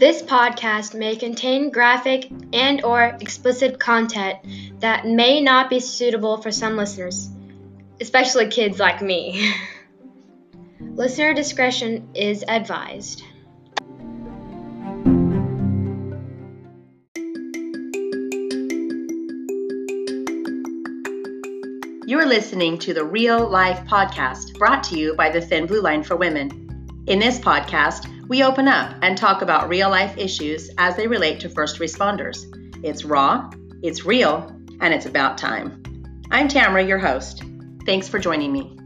This podcast may contain graphic and or explicit content that may not be suitable for some listeners, especially kids like me. Listener discretion is advised. You're listening to the Real Life Podcast brought to you by the Thin Blue Line for Women. In this podcast, we open up and talk about real life issues as they relate to first responders. It's raw, it's real, and it's about time. I'm Tamara, your host. Thanks for joining me.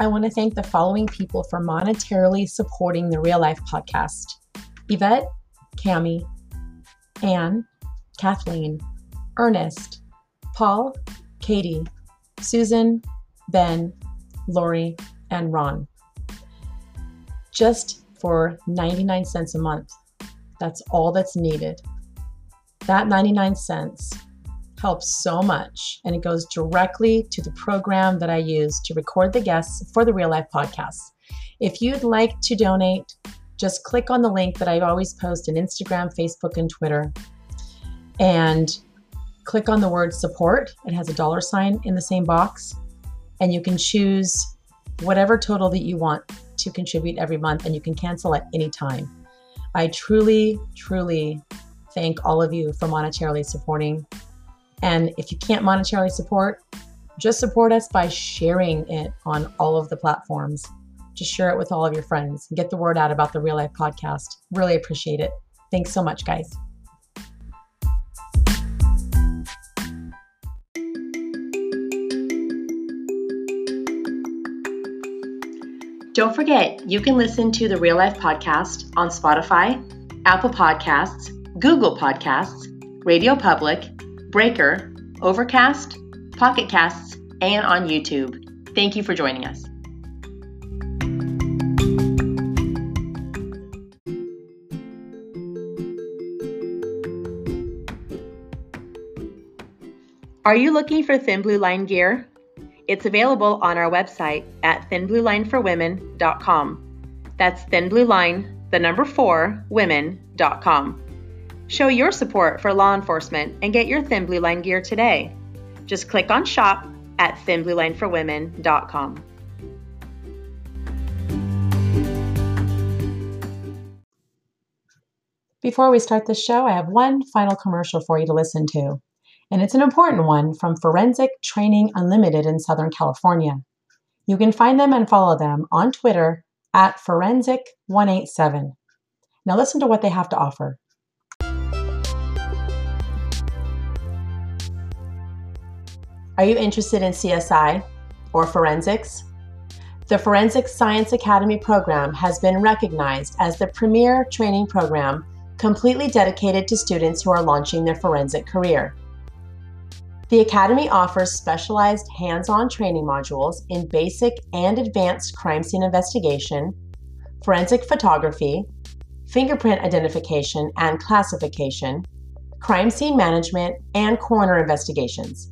I want to thank the following people for monetarily supporting the Real Life podcast Yvette, Cami, Anne, Kathleen, Ernest, Paul, Katie, Susan, Ben, Lori, and Ron. Just for 99 cents a month. That's all that's needed. That 99 cents helps so much, and it goes directly to the program that I use to record the guests for the Real Life Podcast. If you'd like to donate, just click on the link that I always post in Instagram, Facebook, and Twitter and click on the word support. It has a dollar sign in the same box, and you can choose whatever total that you want to contribute every month, and you can cancel at any time. I truly, truly thank all of you for monetarily supporting. And if you can't monetarily support, just support us by sharing it on all of the platforms. Just share it with all of your friends. Get the word out about the Real Life Podcast. Really appreciate it. Thanks so much, guys. Don't forget, you can listen to the Real Life Podcast on Spotify, Apple Podcasts, Google Podcasts, Radio Public, Breaker, Overcast, Pocket Casts, and on YouTube. Thank you for joining us. Are you looking for Thin Blue Line gear? It's available on our website at thinbluelineforwomen.com. That's thinblueline, the number four, women.com. Show your support for law enforcement and get your Thin Blue Line gear today. Just click on shop at thinbluelineforwomen.com. Before we start the show, I have one final commercial for you to listen to and it's an important one from Forensic Training Unlimited in Southern California. You can find them and follow them on Twitter at Forensic187. Now, listen to what they have to offer. Are you interested in CSI or forensics? The Forensic Science Academy program has been recognized as the premier training program completely dedicated to students who are launching their forensic career. The Academy offers specialized hands on training modules in basic and advanced crime scene investigation, forensic photography, fingerprint identification and classification, crime scene management, and coroner investigations.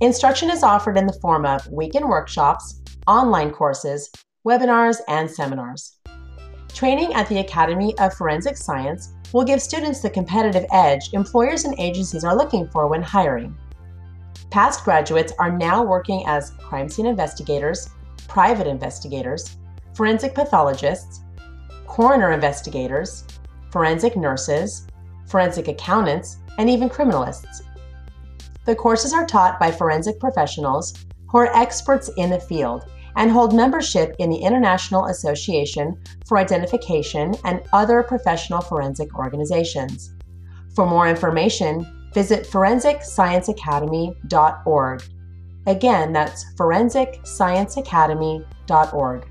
Instruction is offered in the form of weekend workshops, online courses, webinars, and seminars. Training at the Academy of Forensic Science will give students the competitive edge employers and agencies are looking for when hiring. Past graduates are now working as crime scene investigators, private investigators, forensic pathologists, coroner investigators, forensic nurses, forensic accountants, and even criminalists. The courses are taught by forensic professionals who are experts in the field and hold membership in the International Association for Identification and other professional forensic organizations. For more information, visit forensicscienceacademy.org. Again, that's forensicscienceacademy.org.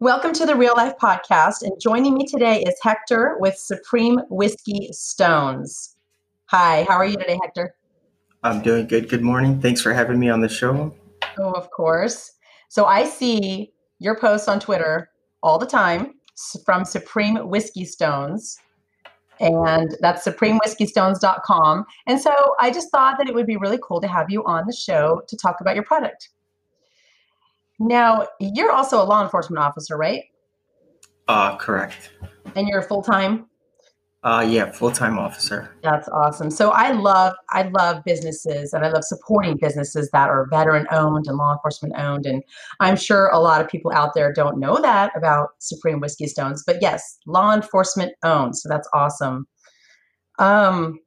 Welcome to the Real Life Podcast. And joining me today is Hector with Supreme Whiskey Stones. Hi, how are you today, Hector? I'm doing good. Good morning. Thanks for having me on the show. Oh, of course. So I see your posts on Twitter all the time from Supreme Whiskey Stones. And that's supremewhiskeystones.com. And so I just thought that it would be really cool to have you on the show to talk about your product. Now, you're also a law enforcement officer, right? Uh, correct. And you're full time? Uh, yeah, full time officer. That's awesome. So I love I love businesses and I love supporting businesses that are veteran owned and law enforcement owned. And I'm sure a lot of people out there don't know that about Supreme Whiskey Stones, but yes, law enforcement owned. So that's awesome. Um,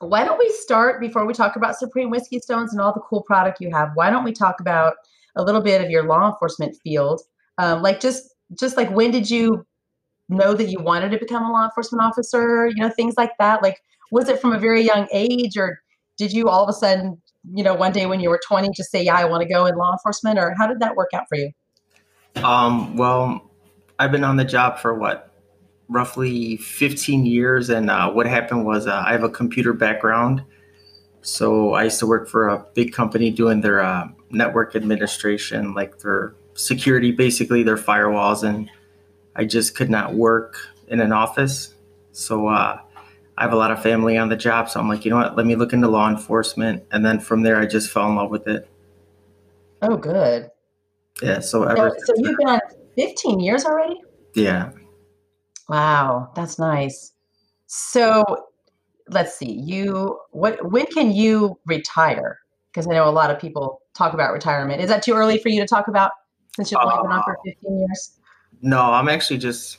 why don't we start before we talk about Supreme Whiskey Stones and all the cool product you have? Why don't we talk about a little bit of your law enforcement field? Um, like just just like when did you know that you wanted to become a law enforcement officer, you know, things like that? Like, was it from a very young age, or did you all of a sudden, you know, one day when you were 20 just say, yeah, I want to go in law enforcement, or how did that work out for you? Um, well, I've been on the job for what, roughly 15 years. And uh, what happened was uh, I have a computer background. So I used to work for a big company doing their uh, network administration, like their security, basically their firewalls and I just could not work in an office. So uh, I have a lot of family on the job. So I'm like, you know what? Let me look into law enforcement. And then from there, I just fell in love with it. Oh, good. Yeah. So ever. So, so you've been on 15 years already? Yeah. Wow, that's nice. So let's see. You what? When can you retire? Because I know a lot of people talk about retirement. Is that too early for you to talk about since you've only been on for uh, 15 years? No, I'm actually just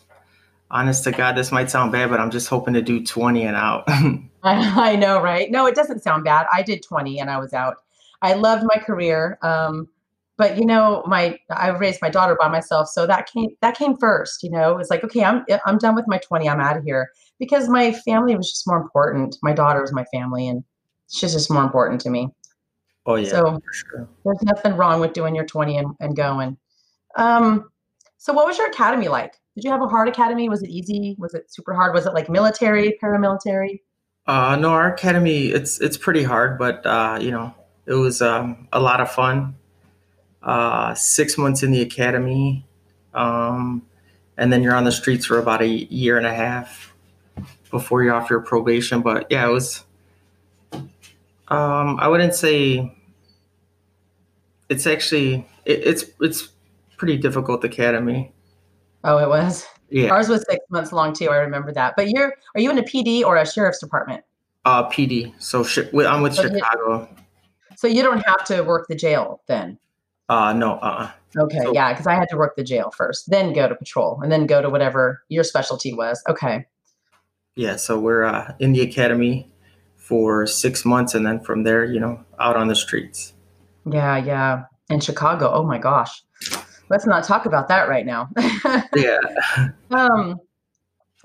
honest to God, this might sound bad, but I'm just hoping to do 20 and out. I, I, know, right? No, it doesn't sound bad. I did 20 and I was out. I loved my career. Um, but you know, my I raised my daughter by myself, so that came that came first. You know, it's like okay, I'm I'm done with my 20. I'm out of here because my family was just more important. My daughter was my family, and she's just more important to me. Oh yeah, so sure. there's nothing wrong with doing your 20 and, and going. Um, so, what was your academy like? Did you have a hard academy? Was it easy? Was it super hard? Was it like military, paramilitary? Uh, no, our academy it's it's pretty hard, but uh, you know it was um, a lot of fun. Uh, six months in the academy, um, and then you're on the streets for about a year and a half before you're off your probation. But yeah, it was. Um, I wouldn't say. It's actually it, it's it's pretty difficult academy. Oh, it was. Yeah. Ours was six months long too. I remember that. But you're are you in a PD or a sheriff's department? Uh, PD. So sh- I'm with so Chicago. You, so you don't have to work the jail then. Uh, no. Uh. Okay. So, yeah, because I had to work the jail first, then go to patrol, and then go to whatever your specialty was. Okay. Yeah. So we're uh, in the academy for six months, and then from there, you know, out on the streets. Yeah. Yeah. In Chicago. Oh my gosh let's not talk about that right now. yeah. Um.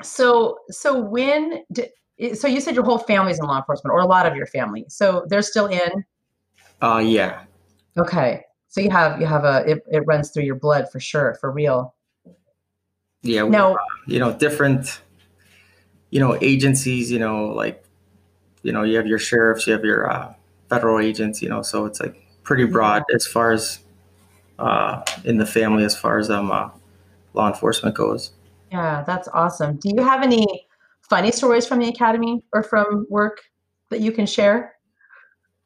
So so when did, so you said your whole family's in law enforcement, or a lot of your family. So they're still in. Uh yeah. Okay. So you have you have a it, it runs through your blood for sure, for real. Yeah. No. Uh, you know, different. You know, agencies. You know, like, you know, you have your sheriffs, you have your uh, federal agents. You know, so it's like pretty broad yeah. as far as uh, in the family as far as um, uh, law enforcement goes. Yeah, that's awesome. Do you have any funny stories from the academy or from work that you can share?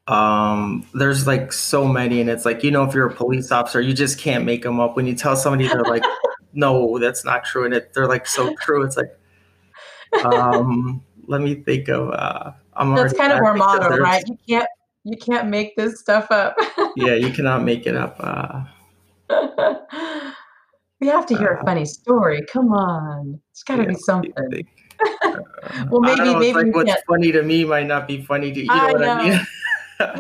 Um, there's like so many, and it's like you know, if you're a police officer, you just can't make them up. When you tell somebody, they're like, "No, that's not true," and it, they're like so true. It's like, um, let me think of. Uh, I'm that's kind of our motto, right? You can't you can't make this stuff up. yeah, you cannot make it up. Uh, we have to hear uh, a funny story. Come on, it's got to yeah, be something. Uh, well, maybe know, maybe like what's can't. funny to me might not be funny to you. Know I know. I mean?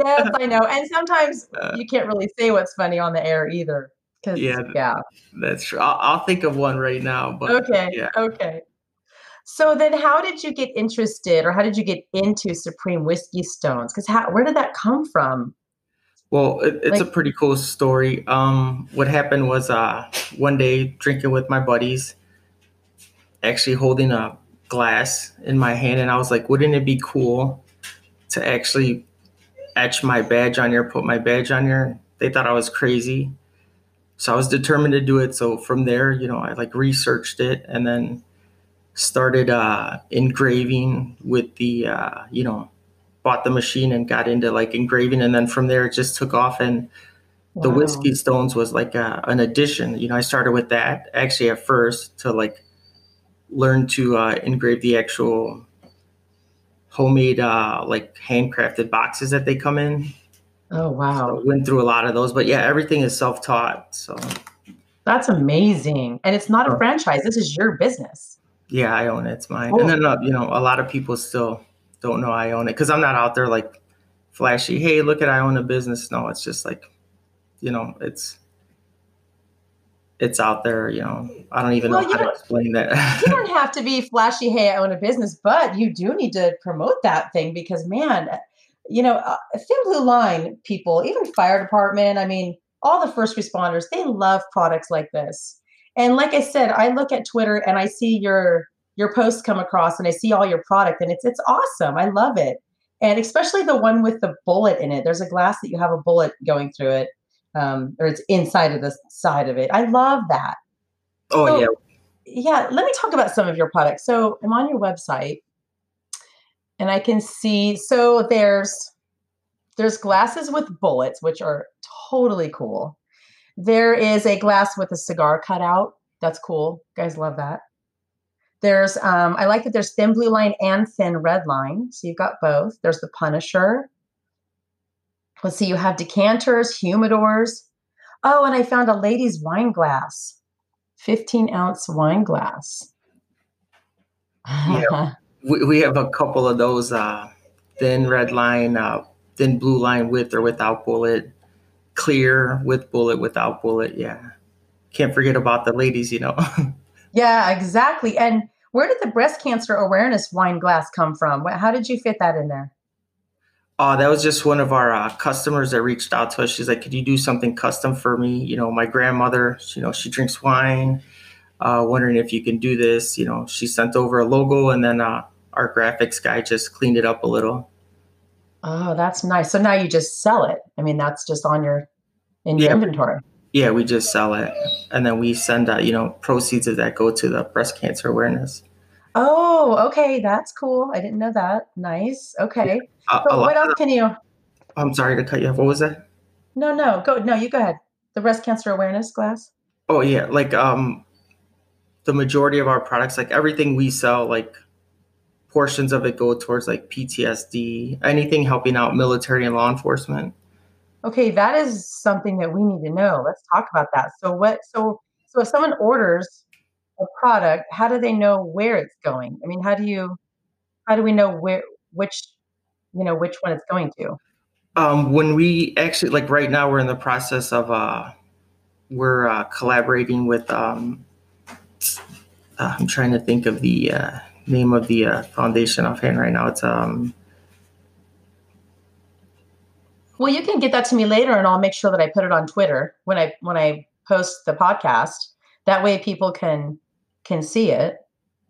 yes, I know. And sometimes uh, you can't really say what's funny on the air either. Yeah, yeah, that's true. I'll, I'll, think of one right now. But okay, yeah. okay. So then, how did you get interested, or how did you get into Supreme Whiskey Stones? Because where did that come from? Well, it, it's like, a pretty cool story. Um, what happened was uh, one day drinking with my buddies, actually holding a glass in my hand, and I was like, wouldn't it be cool to actually etch my badge on here, put my badge on here. They thought I was crazy. So I was determined to do it. So from there, you know, I like researched it and then started uh, engraving with the, uh, you know, bought the machine and got into like engraving. And then from there, it just took off. And the Wow. whiskey stones was like a, an addition. You know, I started with that actually at first to like learn to uh, engrave the actual homemade, uh, like handcrafted boxes that they come in. Oh wow. So went through a lot of those, but yeah, everything is self taught. So That's amazing. And it's not a Oh. franchise. This is your business. yeah, I own it. It's mine. Cool. And then uh, you know, a lot of people still don't know I own it because I'm not out there like flashy. Hey, look at I own a business. No, it's just like, you know, it's it's out there. You know, I don't even Well, know how to explain that. You don't have to be flashy, hey, I own a business, but you do need to promote that thing because, man, you know, uh, Thin Blue Line people, even fire department, I mean, all the first responders, they love products like this. And like I said, I look at Twitter and I see your your posts come across and I see all your product and it's it's awesome. I love it. And especially the one with the bullet in it. There's a glass that you have a bullet going through it. Um, or it's inside of the side of it. I love that. oh So- yeah, yeah let me talk about some of your products so i'm on your website and i can see so there's there's glasses with bullets which are totally cool there is a glass with a cigar cutout that's cool guys love that there's um i like that there's thin blue line and thin red line so you've got both there's the punisher let's see you have decanters humidors oh and i found a lady's wine glass 15 ounce wine glass. Yeah. we, we have a couple of those uh, thin red line, uh, thin blue line with or without bullet, clear with bullet, without bullet. Yeah. Can't forget about the ladies, you know. yeah, exactly. And where did the breast cancer awareness wine glass come from? How did you fit that in there? Oh, that was just one of our uh, customers that reached out to us. She's like, "Could you do something custom for me?" You know, my grandmother, you know, she drinks wine. Uh, wondering if you can do this. You know, she sent over a logo, and then uh, our graphics guy just cleaned it up a little. Oh, that's nice. So now you just sell it. I mean, that's just on your in your Yeah. inventory. Yeah, we just sell it, and then we send uh, you know proceeds of that go to the breast cancer awareness. Oh, okay, that's cool. I didn't know that. Nice. Okay. Uh, So what else can you? I'm sorry to cut you off. What was that? No, no, go. No, you go ahead. The breast cancer awareness glass. Oh yeah, like um, the majority of our products, like everything we sell, like portions of it go towards like PTSD, anything helping out military and law enforcement. Okay, that is something that we need to know. Let's talk about that. So what so so if someone orders a product, how do they know where it's going? I mean, how do you how do we know where which you know which one it's going to? Um, when we actually like right now, we're in the process of uh, we're uh, collaborating with. Um, uh, I'm trying to think of the uh, name of the uh, foundation offhand right now. It's um, Well, you can get that to me later and I'll make sure that I put it on Twitter when I when I post the podcast. That way people can can see it.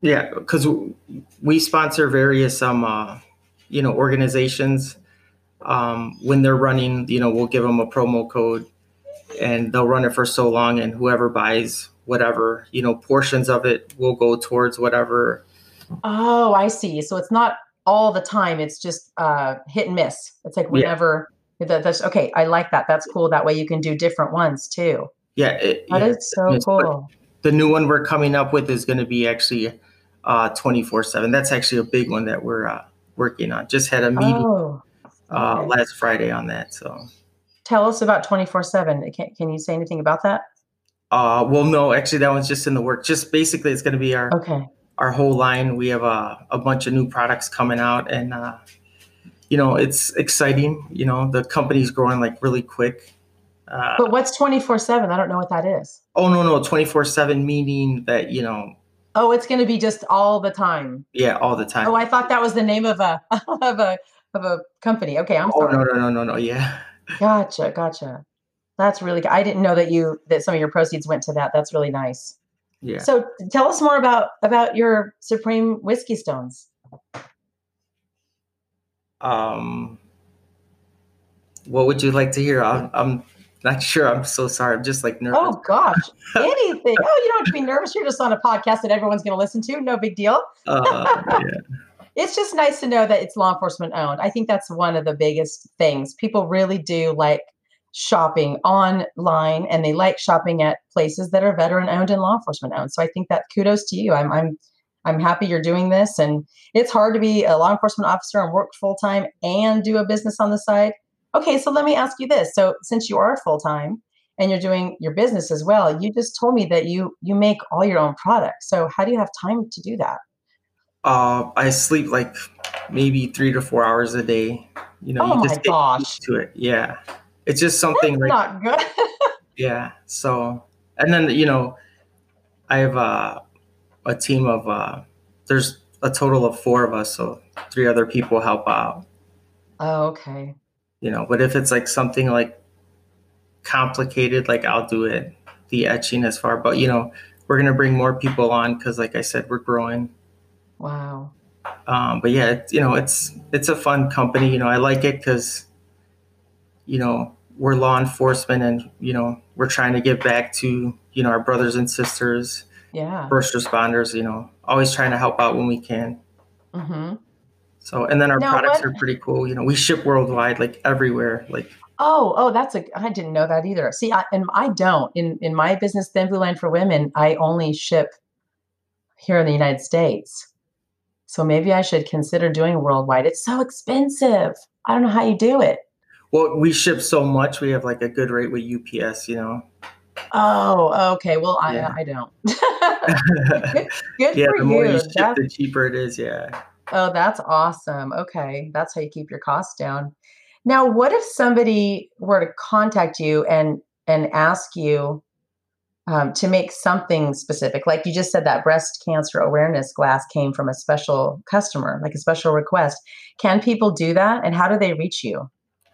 Yeah, because we sponsor various um, uh, you know, organizations. Um, when they're running, you know, we'll give them a promo code, and they'll run it for so long, and whoever buys whatever, you know, portions of it will go towards whatever. Oh, I see. So it's not all the time. It's just uh, hit and miss. It's like Yeah. That, that's okay. I like that. That's cool. That way you can do different ones too. Yeah, it, That yeah, is so cool. The new one we're coming up with is going to be actually uh, 24/7. That's actually a big one that we're uh, working on. Just had a meeting Oh, uh, last Friday on that, so. tell us about twenty four seven. Can can you say anything about that? Uh, well, no, actually, that one's just in the work. Just basically, it's going to be our Okay. our whole line. We have a, a bunch of new products coming out, and uh, you know it's exciting. You know the company's growing like really quick. Uh, But what's twenty four seven? I don't know what that is. oh no, no, twenty four seven meaning that you know, Oh, it's going to be just all the time. yeah, all the time. Oh, I thought that was the name of a of a of a company. Okay, I'm oh sorry. no, no, no, no, no, yeah, Gotcha, gotcha. That's really good. I didn't know that you that some of your proceeds went to that. That's really nice. yeah. So tell us more about about your Supreme Whiskey Stones. Um, what would you like to hear? I'm, I'm not sure. I'm so sorry. I'm just like nervous. Oh gosh, anything. Oh, you don't have to be nervous. You're just on a podcast that everyone's going to listen to. No big deal. Uh, yeah. It's just nice to know that it's law enforcement owned. I think that's one of the biggest things. People really do like shopping online and they like shopping at places that are veteran owned and law enforcement owned. So I think that kudos to you. I'm I'm I'm happy you're doing this and it's hard to be a law enforcement officer and work full time and do a business on the side. Okay, so let me ask you this. So since you are full time and you're doing your business as well, you just told me that you you make all your own products. So how do you have time to do that? Uh, I sleep like maybe three to four hours a day. You know, oh you my just get gosh. used to it. Yeah, it's just something That's like not good. yeah. So and then you know, I have uh, a team of uh, there's a total of four of us, so three other people help out. oh, okay. You know, but if it's like something like complicated, like I'll do it. The etching as far, but you know, we're gonna bring more people on because, like I said, we're growing. Wow. um, but yeah, it, you know, it's it's a fun company. You know, I like it because, you know, we're law enforcement, and you know, we're trying to give back to you know our brothers and sisters, Yeah. first responders. You know, always trying to help out when we can. Mm-hmm. So, and then our Now, products what- are pretty cool. You know, we ship worldwide, like everywhere. Like, Oh, oh, that's a. I didn't know that either. See, I, and I don't in in my business, Thin Blue Line for Women. I only ship here in the United States. So maybe I should consider doing worldwide. It's so expensive. I don't know how you do it. well, we ship so much, we have like a good rate with UPS. You know. Oh, okay. Well, I Yeah. I don't. good good yeah, for the more you. you ship, That- the cheaper it is. Yeah. Oh, that's awesome. Okay. That's how you keep your costs down. Now, what if somebody were to contact you and and ask you um, to make something specific? Like you just said that breast cancer awareness glass came from a special customer, like a special request. Can people do that? And how do they reach you?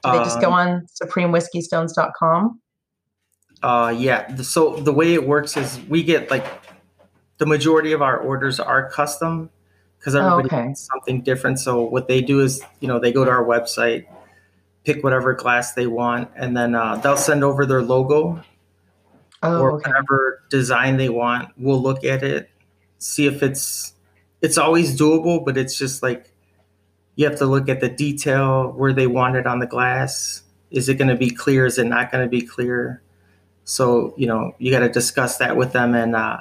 Do they just go Um, on supremewhiskeystones.com? Uh, yeah. So the way it works is we get like the majority of our orders are custom because everybody okay. wants something different. So what they do is, you know, they go to our website, pick whatever glass they want, and then uh, they'll send over their logo Oh, or okay. whatever design they want. We'll look at it, see if it's it's always doable, but it's just like you have to look at the detail where they want it on the glass. Is it going to be clear? Is it not going to be clear? So you know you got to discuss that with them, and uh,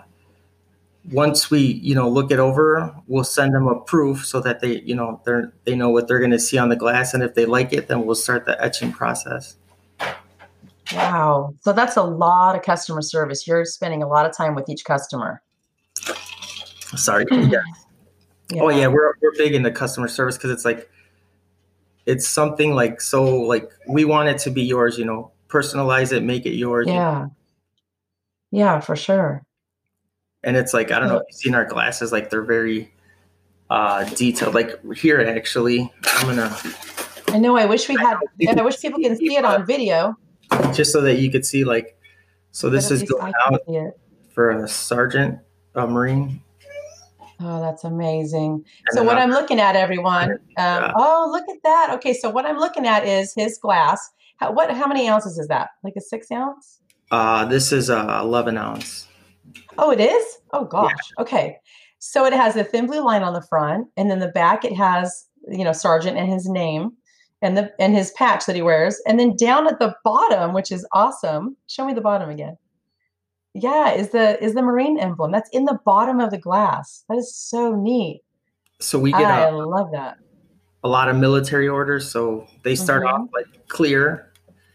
once we you know look it over, we'll send them a proof so that they you know they're they know what they're going to see on the glass, and if they like it, then we'll start the etching process. Wow. So that's a lot of customer service. You're spending a lot of time with each customer. Sorry. Hmm. Yeah. Oh yeah, we're we're big into customer service because it's like it's something like so like we want it to be yours, you know, personalize it, make it yours. you know? Yeah. Yeah, for sure. And it's like I don't know if you've seen our glasses, like they're very uh detailed. Like here actually, I'm gonna I know. I wish we had, and I wish people can see it on video. just so that you could see like so this is going out for a sergeant, a marine. Oh, that's amazing. And So what I'm looking at, everyone. Um, Yeah. oh, look at that. Okay, so what I'm looking at is his glass. How, what? How many ounces is that? Like a six ounce? Uh this is uh 11 ounce. Oh, it is. Oh gosh. Okay. So it has a thin blue line on the front, and then the back it has you know sergeant and his name, and the and his patch that he wears, and then down at the bottom, which is awesome. Show me the bottom again. Yeah, is the is the marine emblem that's in the bottom of the glass. That is so neat. So we get I a, love that. a lot of military orders, so they start Mhm. off like clear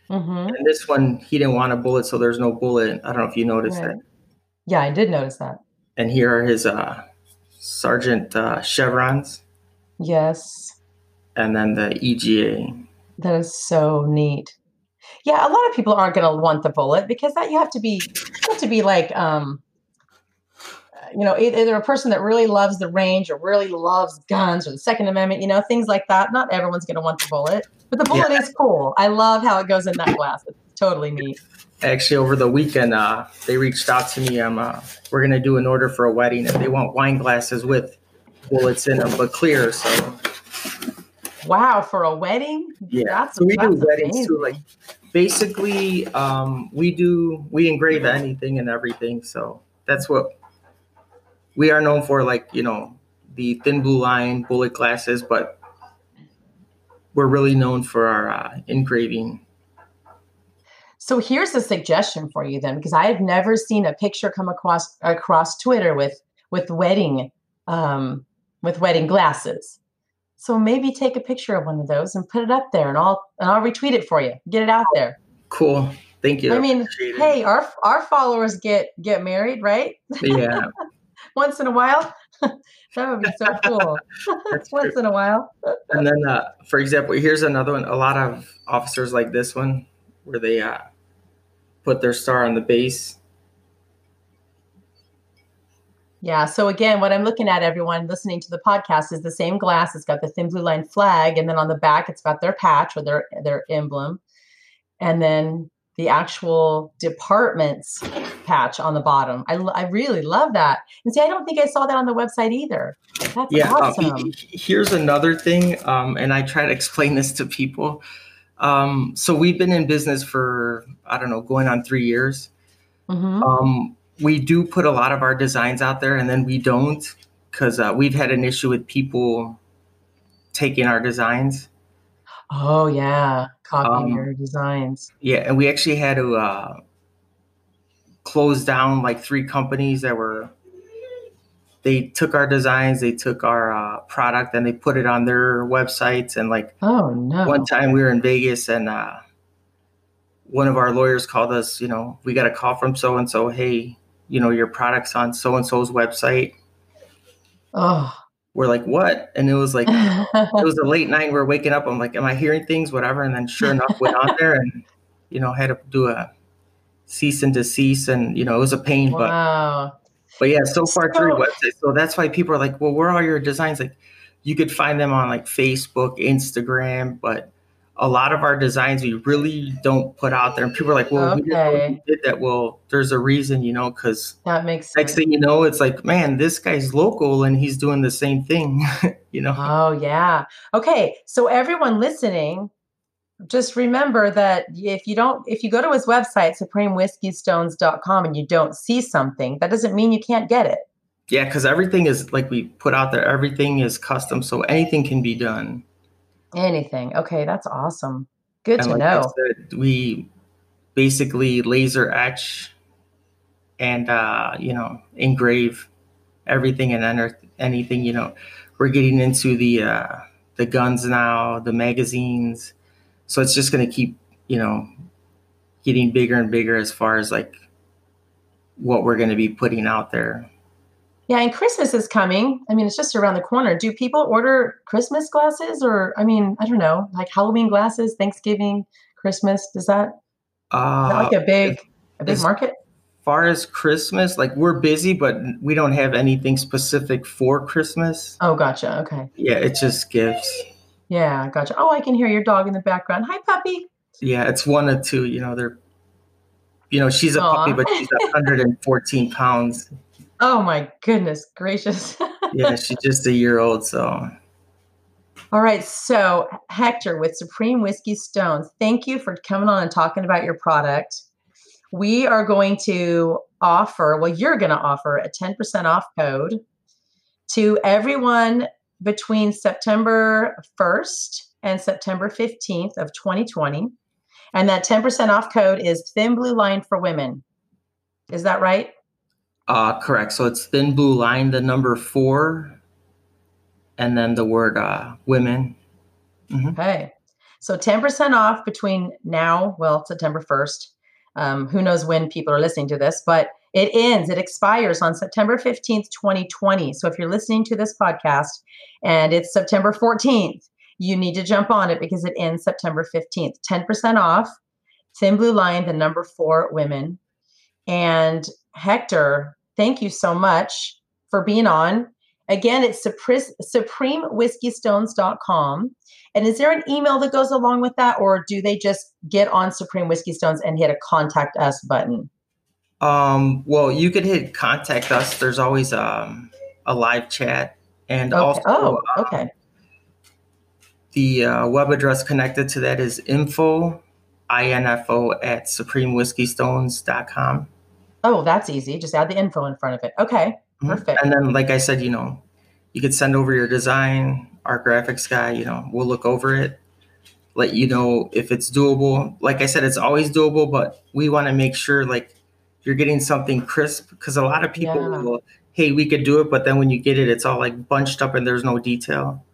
hmm And this one, he didn't want a bullet, so there's no bullet. I don't know if you noticed Right. that. Yeah, I did notice that. And here are his uh, sergeant uh, chevrons, Yes, and then the EGA. that is so neat. Yeah, a lot of people aren't going to want the bullet because that you have to be you have to be like um you know either a person that really loves the range or really loves guns or the Second Amendment, you know, things like that. Not everyone's going to want the bullet, but the bullet is cool. I love how it goes in that glass. It's totally neat. Actually, over the weekend, uh, they reached out to me. Um, uh, we're gonna do an order for a wedding, and they want wine glasses with bullets in them, but clear. So Wow, for a wedding? Yeah, That's- so we do weddings amazing. too. Like basically, um, we do we engrave anything and everything. So that's what we are known for. Like you know, the thin blue line bullet glasses, but we're really known for our uh, engraving. So here's a suggestion for you then, because I have never seen a picture come across across Twitter with with wedding um, with wedding glasses. So maybe take a picture of one of those and put it up there, and I'll and I'll retweet it for you. Get it out there. Cool. Thank you. I mean, Appreciate it. hey, our our followers get get married, right? Yeah, Once in a while. that would be so cool. Once true. in a while. and then uh, for example, here's another one. A lot of officers like this one, where they uh, put their star on the base. Yeah. So again, what I'm looking at, everyone listening to the podcast, is the same glass. It's got the thin blue line flag, and then on the back, it's got their patch or their their emblem, and then the actual department's patch on the bottom. I, I really love that. And see, I don't think I saw that on the website either. That's Yeah. um, awesome. he- here's another thing, um, and I try to explain this to people. Um, so we've been in business for I don't know, going on three years. hmm Um, we do put a lot of our designs out there, and then we don't because uh, we've had an issue with people taking our designs. Oh yeah, copying Um, your designs. Yeah, and we actually had to uh, close down like three companies that were. They took our designs, they took our uh, product, and they put it on their websites, and like Oh no. one time we were in Vegas and uh, one of our lawyers called us, you know, we got a call from so and so, hey, you know, your product's on so and so's website. Oh. We're like, what? And it was like, it was a late night. We're waking up. I'm like, am I hearing things? Whatever. And then sure enough, went on there and, you know, had to do a cease and desist. And, you know, it was a pain, wow. but yeah, so far three So- websites. So that's why people are like, well, where are your designs? Like, you could find them on like Facebook, Instagram, but a lot of our designs we really don't put out there. And people are like, well, we Okay. you did that. Well, there's a reason, you know, because That makes next sense. thing you know, it's like, man, this guy's local and he's doing the same thing, you know. Oh, yeah. Okay. So, everyone listening, just remember that if you don't, if you go to his website, supremewhiskeystones.com, and you don't see something, that doesn't mean you can't get it. Yeah, because everything is like we put out there, everything is custom, so anything can be done. Anything. Okay. That's awesome. Good and to like know. Said, we basically laser etch and uh, you know engrave everything and enter anything. You know, we're getting into the uh, the guns now, the magazines, so it's just going to keep you know getting bigger and bigger as far as like what we're going to be putting out there. Yeah. And Christmas is coming. I mean, it's just around the corner. Do people order Christmas glasses or, I mean, I don't know, like Halloween glasses, Thanksgiving, Christmas? Does that Uh, like a big, a big market? far as Christmas, like we're busy, but we don't have anything specific for Christmas. Oh, gotcha. Okay. Yeah, it's just gifts. Yeah, gotcha. Oh, I can hear your dog in the background. Hi, puppy. Yeah, it's one or two. You know, they're, you know, she's a puppy, but she's 114 pounds. Oh my goodness gracious. Yeah, she's just a year old. So All right, so Hector with Supreme Whiskey Stones, thank you for coming on and talking about your product. We are going to offer, well, you're going to offer a 10% off code to everyone between September 1st and September 15th of 2020. And that 10% off code is Thin Blue Line for Women. Is that right? uh correct. So it's thin blue line, the number four, and then the word uh women. Okay. So 10% off between now, well, September 1st. Um, who knows when people are listening to this, but it ends, it expires on September 15th, 2020. So if you're listening to this podcast and it's September 14th, you need to jump on it because it ends September 15th. 10% off, Thin Blue Line, the number four women. And Hector, thank you so much for being on. Again, it's supremewhiskeystones.com. And is there an email that goes along with that, or do they just get on Supreme Whiskey Stones and hit a contact us button? Um, well, you could hit contact us. There's always um a live chat, and Okay. also oh, uh, okay. the uh, web address connected to that is info, info at supremewhiskeystones.com. Oh, that's easy. Just add the info in front of it. Okay, Mhm. perfect. And then, like I said, you know, you could send over your design. Our graphics guy, you know, we'll look over it, let you know if it's doable. Like I said, it's always doable, but we want to make sure like you're getting something crisp because a lot of people Yeah. will, hey, we could do it, but then when you get it, it's all like bunched up and there's no detail.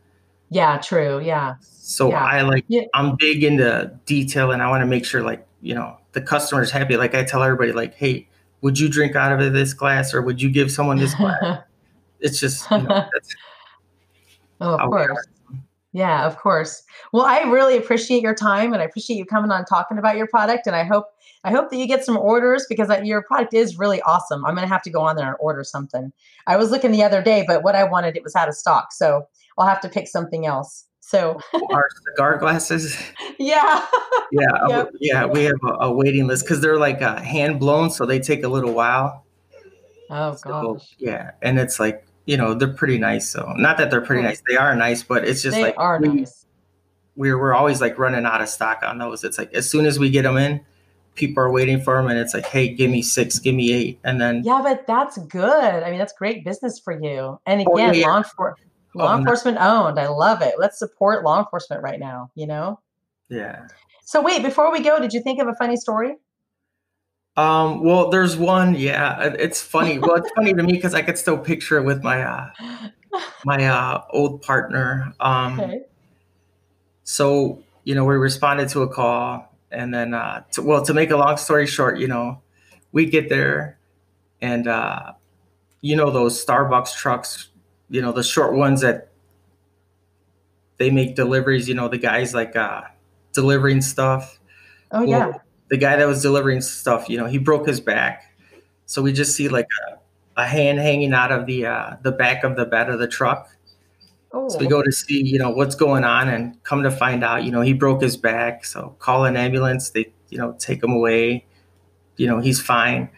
Yeah, true. Yeah. So Yeah. I like Yeah. I'm big into detail and I want to make sure like, you know, the customer's happy. Like I tell everybody like, hey, would you drink out of this glass or would you give someone this glass? It's just you know, that's oh, of how we are. course. Yeah, of course. Well, I really appreciate your time and I appreciate you coming on talking about your product. And I hope I hope that you get some orders because your product is really awesome. I'm gonna have to go on there and order something. I was looking the other day, but what I wanted it was out of stock, so I'll have to pick something else. So our cigar glasses. yeah, Yeah, uh, Yep. yeah, we have a, a waiting list because they're like uh, hand blown, so they take a little while. oh So, gosh, yeah, and it's like you know they're pretty nice. So not that they're pretty nice, they are nice, but it's just they like are we, nice. We're we're always like running out of stock on those. It's like as soon as we get them in, people are waiting for them, and it's like, hey, give me six, give me eight, and then Yeah, but that's good. I mean, that's great business for you. And Oh, yeah, again, law, enfor- oh, law Oh, no. enforcement owned. I love it. Let's support law enforcement right now. You know. yeah. So wait, before we go, did you think of a funny story? Um, well, there's one. Yeah, it's funny. Well, it's funny to me because I could still picture it with my uh, my uh, old partner. Um, Okay. So, you know, we responded to a call and then, uh, to, well, to make a long story short, you know, we get there and, uh, you know, those Starbucks trucks, you know, the short ones that they make deliveries, you know, the guys like, uh, delivering stuff. Oh yeah. The guy that was delivering stuff, you know, he broke his back. So we just see like a, a hand hanging out of the, uh, the back of the bed of the truck. Oh. So we go to see, you know, what's going on and come to find out, you know, he broke his back. So call an ambulance. They, you know, take him away. You know, he's fine.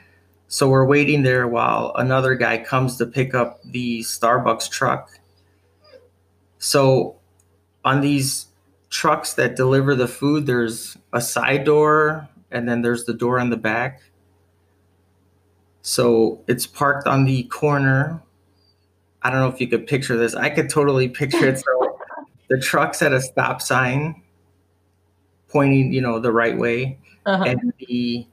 So we're waiting there while another guy comes to pick up the Starbucks truck. So on these trucks that deliver the food, there's a side door and then there's the door on the back. So it's parked on the corner I don't know if you could picture this. I could totally picture it. So the truck's at a stop sign, pointing, you know, the right way, Uh-huh. and the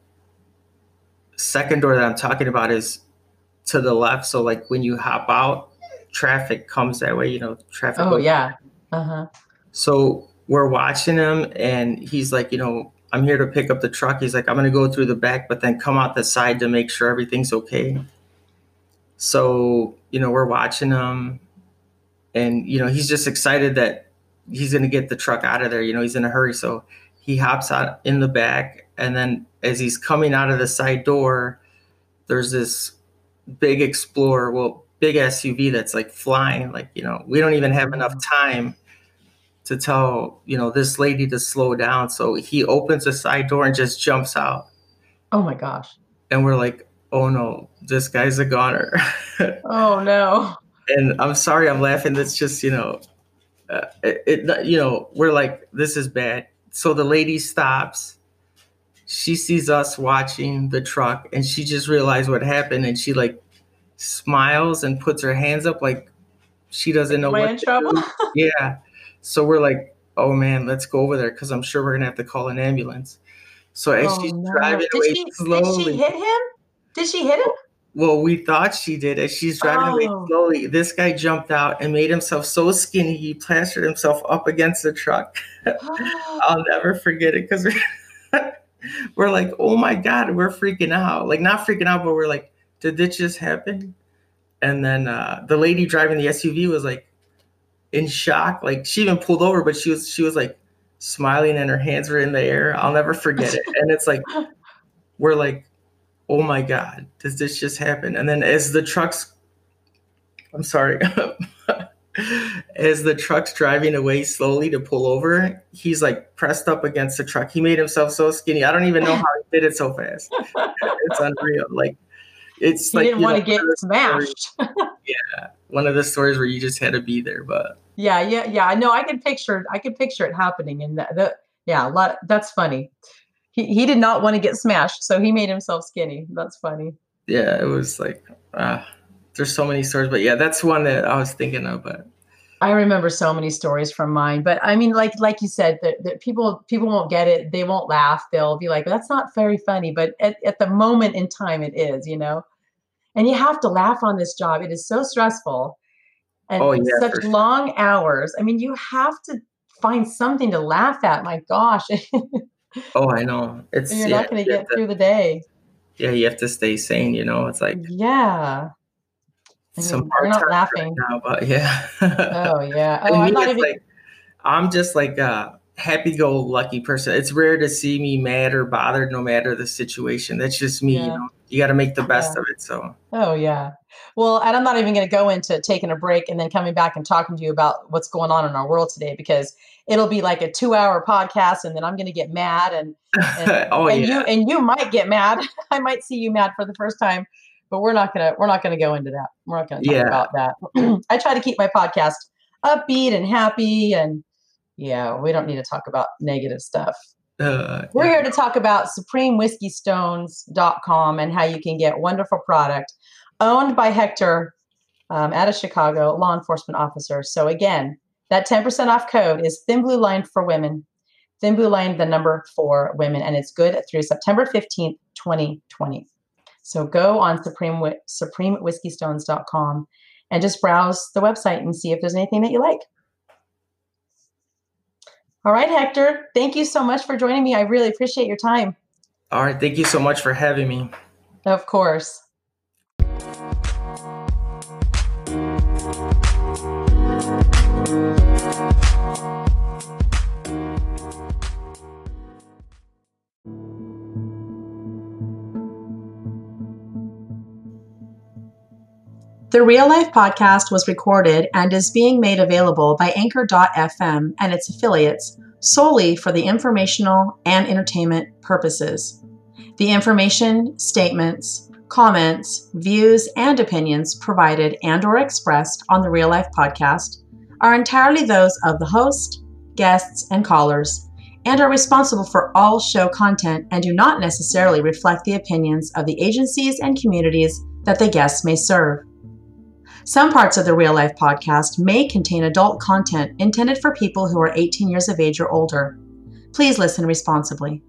second door that I'm talking about is to the left. So like when you hop out, traffic comes that way. You know, traffic. Oh yeah. Uh-huh. So we're watching him, and he's like, you know, I'm here to pick up the truck. He's like, I'm gonna go through the back, but then come out the side to make sure everything's okay. So, you know, we're watching him and, you know, he's just excited that he's going to get the truck out of there. You know, he's in a hurry. So he hops out in the back. And then as he's coming out of the side door, there's this big Explorer, well, big SUV that's like flying. Like, you know, we don't even have enough time to tell, you know, this lady to slow down. So he opens the side door and just jumps out. Oh my gosh. And we're like, oh no, this guy's a goner. Oh no. and I'm sorry, I'm laughing. That's just you know, uh, it, it you know we're like this is bad. So the lady stops. She sees us watching the truck, and she just realized what happened, and she like smiles and puts her hands up like she doesn't know Am what in trouble? Yeah. So we're like, oh man, let's go over there because I'm sure we're gonna have to call an ambulance. So as Oh, she's no. driving Did away she, slowly, Did she hit him? Did she hit him? well, we thought she did. As she's driving Oh. away slowly, this guy jumped out and made himself so skinny he plastered himself up against the truck. I'll never forget it because we're, we're like, oh my god, we're freaking out. Like not freaking out, but we're like, did this just happen? And then uh, the lady driving the SUV was like in shock. Like she even pulled over, but she was she was like smiling and her hands were in the air. I'll never forget it. And it's like we're like, oh my god, does this just happen? And then as the trucks, I'm sorry. As the truck's driving away slowly to pull over, he's like pressed up against the truck. He made himself so skinny. I don't even know how he did it so fast. It's unreal. Like it's He like didn't want to get smashed. yeah, one of the stories where you just had to be there. But yeah, yeah, yeah. I know. I can picture. I can picture it happening, and the, the yeah, a lot. That's funny. He he did not want to get smashed, so he made himself skinny. That's funny. Yeah, it was like uh, there's so many stories, but yeah, that's one that I was thinking of. But I remember so many stories from mine, but I mean, like like you said, that, that people people won't get it. They won't laugh. They'll be like, "That's not very funny." But at, at the moment in time, it is. You know, and you have to laugh on this job. It is so stressful, and Oh, yeah, such sure. long hours. I mean, you have to find something to laugh at. My gosh, oh, I know it's you're yeah, not going to get through the day. yeah, you have to stay sane. You know, it's like Yeah. Some you're not laughing. right now, but yeah. Oh yeah. Oh, I'm not even. like I'm just like a happy-go-lucky person. It's rare to see me mad or bothered, no matter the situation. That's just me. Yeah. You know, you got to make the best Yeah. of it. So Oh yeah. Well, and I'm not even going to go into taking a break and then coming back and talking to you about what's going on in our world today because it'll be like a two-hour podcast, and then I'm going to get mad, and and, oh and yeah, you and you might get mad. I might see you mad for the first time, but we're not gonna we're not gonna go into that. We're not gonna talk Yeah. about that. I try to keep my podcast upbeat and happy, and yeah, we don't need to talk about negative stuff. uh, We're yeah. here to talk about supremewhiskeystones.com and how you can get wonderful product owned by Hector um, out of Chicago, law enforcement officer. So again, that 10% off code is Thin Blue Line for women. Thin Blue Line, the number for women, and it's good through September 15th, 2020. So go on Supreme, supremewhiskeystones.com and just browse the website and see if there's anything that you like. All right, Hector, thank you so much for joining me. I really appreciate your time. All right, thank you so much for having me. Of course. The Real Life podcast was recorded and is being made available by Anchor.fm and its affiliates solely for the informational and entertainment purposes. The information, statements, comments, views, and opinions provided and or expressed on the Real Life podcast are entirely those of the host, guests, and callers and are responsible for all show content and do not necessarily reflect the opinions of the agencies and communities that the guests may serve. Some parts of the Real Life podcast may contain adult content intended for people who are 18 years of age or older. Please listen responsibly.